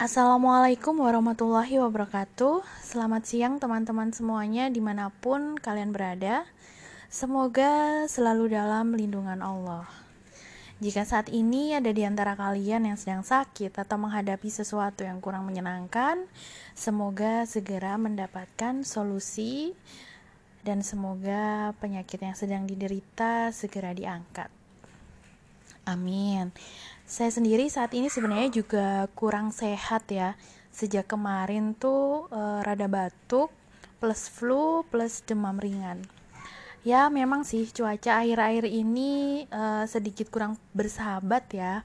Assalamualaikum warahmatullahi wabarakatuh. Selamat siang teman-teman semuanya di mana pun kalian berada. Semoga selalu dalam lindungan Allah. Jika saat ini ada di antara kalian yang sedang sakit atau menghadapi sesuatu yang kurang menyenangkan Semoga segera mendapatkan solusi Dan semoga penyakit yang sedang diderita segera diangkat. Amin saya sendiri saat ini sebenarnya juga kurang sehat ya. Sejak kemarin tuh e, rada batuk, plus flu, plus demam ringan. Ya memang sih cuaca akhir-akhir ini e, sedikit kurang bersahabat ya.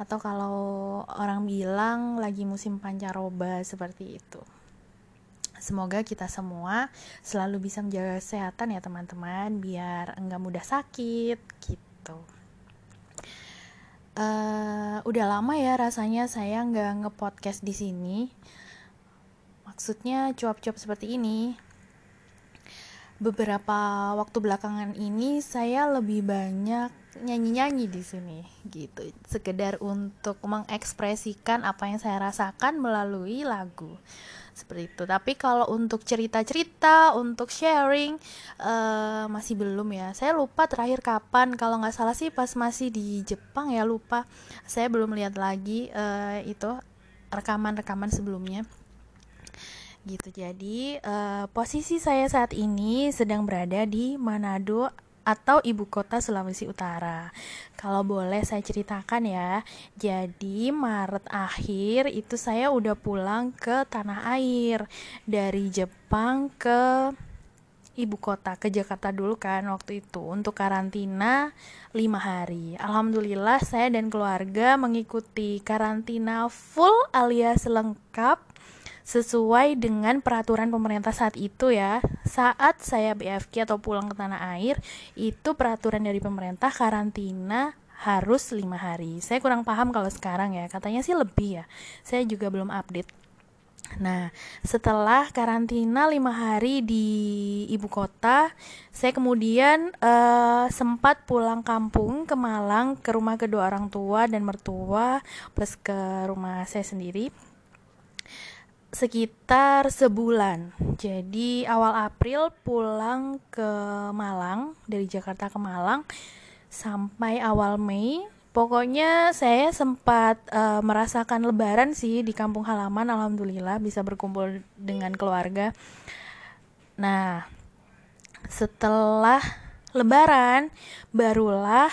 Atau kalau orang bilang lagi musim pancaroba seperti itu. Semoga kita semua selalu bisa menjaga kesehatan ya teman-teman biar enggak mudah sakit gitu. Uh, udah lama ya rasanya saya nggak ngepodcast di sini. Maksudnya cuap-cuap seperti ini. Beberapa waktu belakangan ini saya lebih banyak nyanyi-nyanyi di sini gitu. Sekedar untuk mengekspresikan apa yang saya rasakan melalui lagu. Seperti itu. Tapi kalau untuk cerita-cerita untuk sharing uh, masih belum ya. Saya lupa terakhir kapan. Kalau nggak salah sih pas masih di Jepang ya lupa. Saya belum lihat lagi uh, itu rekaman-rekaman sebelumnya. Gitu. Jadi uh, posisi saya saat ini sedang berada di Manado atau ibu kota Sulawesi Utara. Kalau boleh saya ceritakan ya. Jadi Maret akhir itu saya udah pulang ke tanah air dari Jepang ke ibu kota ke Jakarta dulu kan waktu itu untuk karantina lima hari. Alhamdulillah saya dan keluarga mengikuti karantina full alias lengkap sesuai dengan peraturan pemerintah saat itu ya. Saat saya BFK atau pulang ke tanah air, itu peraturan dari pemerintah karantina harus lima hari. Saya kurang paham kalau sekarang ya, katanya sih lebih ya. Saya juga belum update. Nah, setelah karantina lima hari di ibu kota, saya kemudian uh, sempat pulang kampung ke Malang ke rumah kedua orang tua dan mertua plus ke rumah saya sendiri sekitar sebulan. Jadi awal April pulang ke Malang dari Jakarta ke Malang sampai awal Mei. Pokoknya saya sempat uh, merasakan lebaran sih di kampung halaman alhamdulillah bisa berkumpul dengan keluarga. Nah, setelah lebaran barulah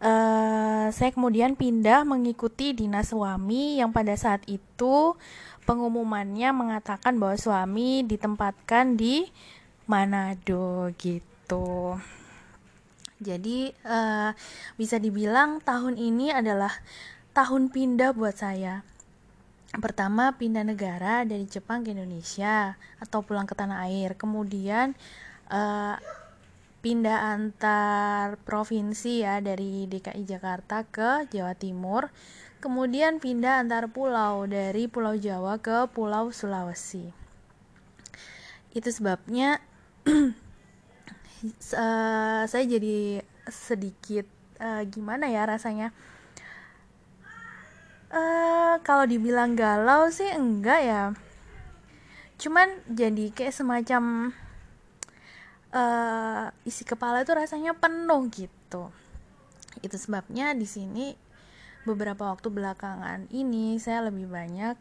uh, saya kemudian pindah mengikuti dinas suami yang pada saat itu pengumumannya mengatakan bahwa suami ditempatkan di Manado gitu. Jadi uh, bisa dibilang tahun ini adalah tahun pindah buat saya. Pertama pindah negara dari Jepang ke Indonesia atau pulang ke tanah air. Kemudian uh, pindah antar provinsi ya dari DKI Jakarta ke Jawa Timur kemudian pindah antar pulau dari Pulau Jawa ke Pulau Sulawesi. Itu sebabnya uh, saya jadi sedikit uh, gimana ya rasanya. Uh, kalau dibilang galau sih enggak ya. Cuman jadi kayak semacam uh, isi kepala itu rasanya penuh gitu. Itu sebabnya di sini beberapa waktu belakangan ini saya lebih banyak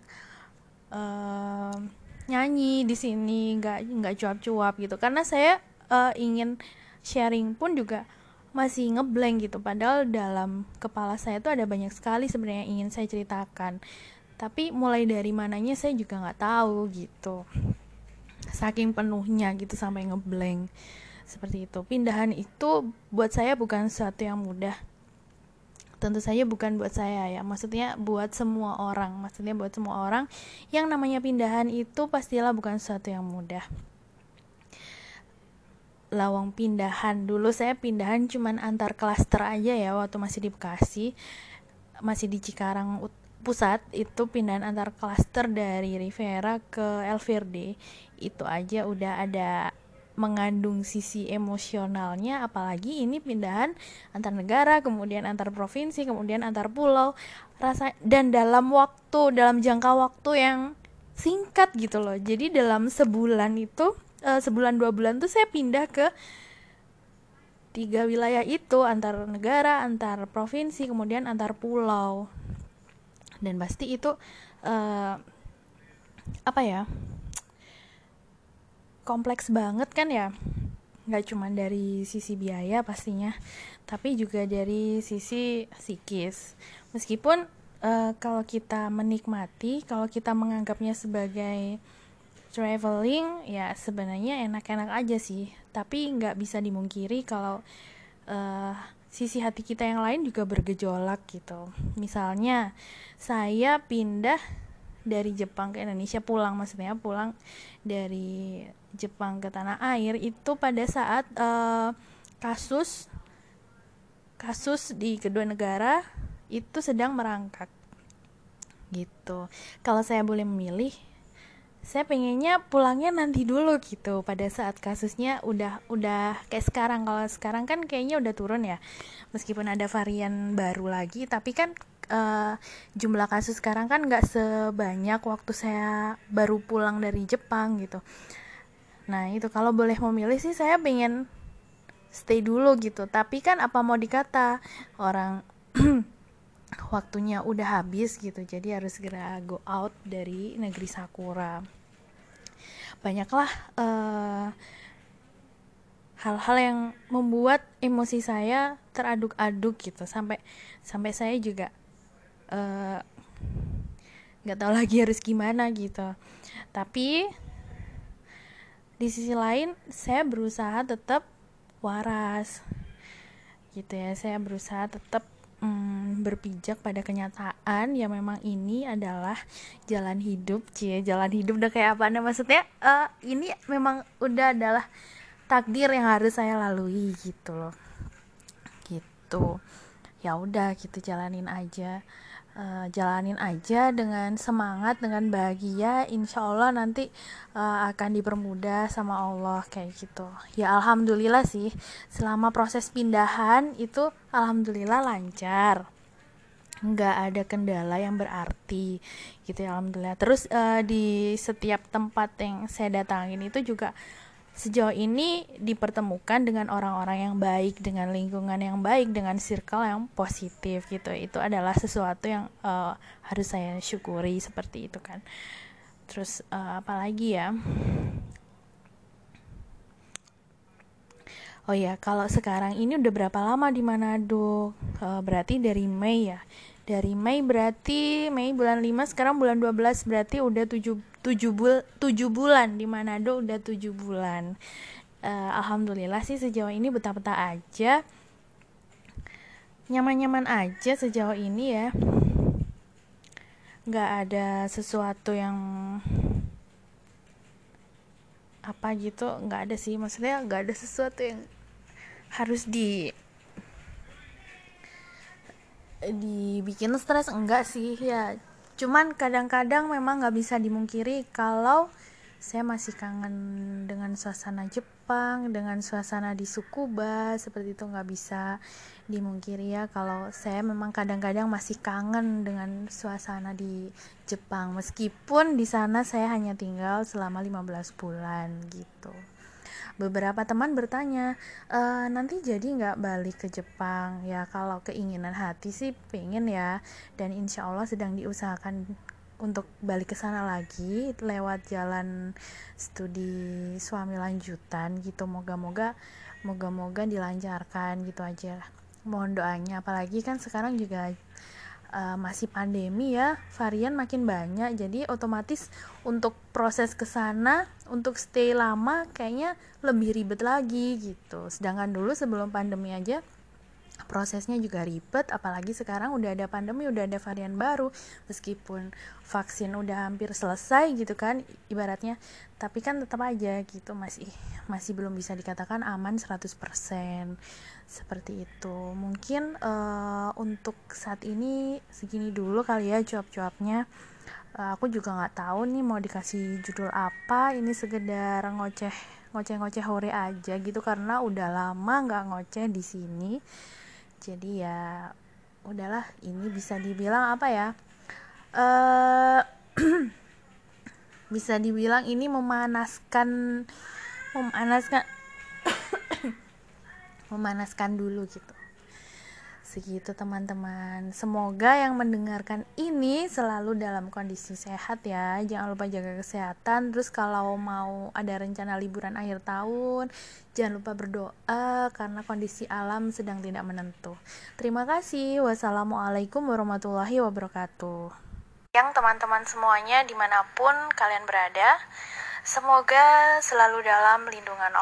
uh, nyanyi di sini nggak nggak cuap-cuap gitu. Karena saya uh, ingin sharing pun juga masih ngeblank gitu. Padahal dalam kepala saya tuh ada banyak sekali sebenarnya ingin saya ceritakan. Tapi mulai dari mananya saya juga nggak tahu gitu saking penuhnya gitu sampai ngeblank. Seperti itu. Pindahan itu buat saya bukan sesuatu yang mudah. Tentu saja bukan buat saya ya. Maksudnya buat semua orang. Maksudnya buat semua orang yang namanya pindahan itu pastilah bukan sesuatu yang mudah. Lawang pindahan. Dulu saya pindahan cuman antar klaster aja ya waktu masih di Bekasi. Masih di Cikarang pusat itu pindahan antar klaster dari Rivera ke El itu aja udah ada mengandung sisi emosionalnya apalagi ini pindahan antar negara kemudian antar provinsi kemudian antar pulau. Rasa dan dalam waktu dalam jangka waktu yang singkat gitu loh. Jadi dalam sebulan itu uh, sebulan dua bulan tuh saya pindah ke tiga wilayah itu antar negara antar provinsi kemudian antar pulau dan pasti itu uh, apa ya kompleks banget kan ya. Nggak cuma dari sisi biaya pastinya tapi juga dari sisi psikis. Meskipun uh, kalau kita menikmati kalau kita menganggapnya sebagai traveling ya sebenarnya enak-enak aja sih. Tapi nggak bisa dimungkiri kalau uh, sisi hati kita yang lain juga bergejolak gitu. Misalnya saya pindah dari Jepang ke Indonesia pulang maksudnya pulang dari Jepang ke tanah air itu pada saat uh, kasus kasus di kedua negara itu sedang merangkak gitu. Kalau saya boleh memilih saya pengennya pulangnya nanti dulu gitu pada saat kasusnya udah udah kayak sekarang. Kalau sekarang kan kayaknya udah turun ya. Meskipun ada varian baru lagi tapi kan uh, jumlah kasus sekarang kan nggak sebanyak waktu saya baru pulang dari Jepang gitu. Nah itu kalau boleh memilih sih saya pengen stay dulu gitu. Tapi kan apa mau dikata orang waktunya udah habis gitu jadi harus segera go out dari negeri Sakura. Banyaklah eh, hal-hal yang membuat emosi saya teraduk-aduk gitu. Sampai sampai saya juga Eh, nggak uh, tahu lagi harus gimana gitu. Tapi di sisi lain saya berusaha tetap waras gitu ya. Saya berusaha tetap hmm, berpijak pada kenyataan ya memang ini adalah jalan hidup cie jalan hidup udah kayak apa nih maksudnya uh, ini memang udah adalah takdir yang harus saya lalui gitu loh. Gitu. Ya udah gitu jalanin aja. Uh, jalanin aja dengan semangat dengan bahagia. Insya Allah nanti uh, akan dipermudah sama Allah kayak gitu. Ya alhamdulillah sih selama proses pindahan itu alhamdulillah lancar nggak ada kendala yang berarti gitu ya alhamdulillah terus uh, di setiap tempat yang saya datangin itu juga sejauh ini dipertemukan dengan orang-orang yang baik, dengan lingkungan yang baik, dengan circle yang positif gitu. Itu adalah sesuatu yang uh, harus saya syukuri seperti itu kan. Terus uh, apa lagi ya? Oh ya, kalau sekarang ini udah berapa lama di Manado? Uh, berarti dari Mei ya. Dari Mei berarti Mei bulan 5 sekarang bulan 12 berarti udah 7 tujuh bul tujuh bulan. Di Manado udah tujuh bulan. Uh, alhamdulillah sih sejauh ini betah-betah aja. Nyaman-nyaman aja sejauh ini ya. Nggak ada sesuatu yang apa gitu nggak ada sih. Maksudnya nggak ada sesuatu yang harus di dibikin stres? Enggak sih ya. Cuman kadang-kadang memang nggak bisa dimungkiri kalau saya masih kangen dengan suasana Jepang, dengan suasana di Sukuba, seperti itu nggak bisa dimungkiri ya. Kalau saya memang kadang-kadang masih kangen dengan suasana di Jepang. Meskipun di sana saya hanya tinggal selama 15 bulan gitu beberapa teman bertanya e, nanti jadi nggak balik ke Jepang? Ya kalau keinginan hati sih pengen ya. Dan insya Allah sedang diusahakan untuk balik ke sana lagi lewat jalan studi suami lanjutan gitu. Moga-moga moga-moga dilancarkan gitu aja. Mohon doanya. Apalagi kan sekarang juga uh, masih pandemi ya varian makin banyak. Jadi otomatis untuk proses ke sana untuk stay lama kayaknya lebih ribet lagi gitu. Sedangkan dulu sebelum pandemi aja prosesnya juga ribet apalagi sekarang udah ada pandemi udah ada varian baru. Meskipun vaksin udah hampir selesai gitu kan ibaratnya. Tapi kan tetap aja gitu masih masih belum bisa dikatakan aman 100% seperti itu. Mungkin uh, untuk saat ini segini dulu kali ya jawab-jawabnya uh, aku juga nggak tahu nih mau dikasih judul apa. Ini sekedar ngoceh ngoceh-ngoceh hore aja gitu karena udah lama nggak ngoceh di sini jadi ya udahlah ini bisa dibilang apa ya uh, bisa dibilang ini memanaskan memanaskan memanaskan dulu gitu segitu teman-teman. Semoga yang mendengarkan ini selalu dalam kondisi sehat ya. Jangan lupa jaga kesehatan. Terus kalau mau ada rencana liburan akhir tahun jangan lupa berdoa karena kondisi alam sedang tidak menentu. Terima kasih. Wassalamualaikum warahmatullahi wabarakatuh. Yang teman-teman semuanya di mana pun kalian berada semoga selalu dalam lindungan Allah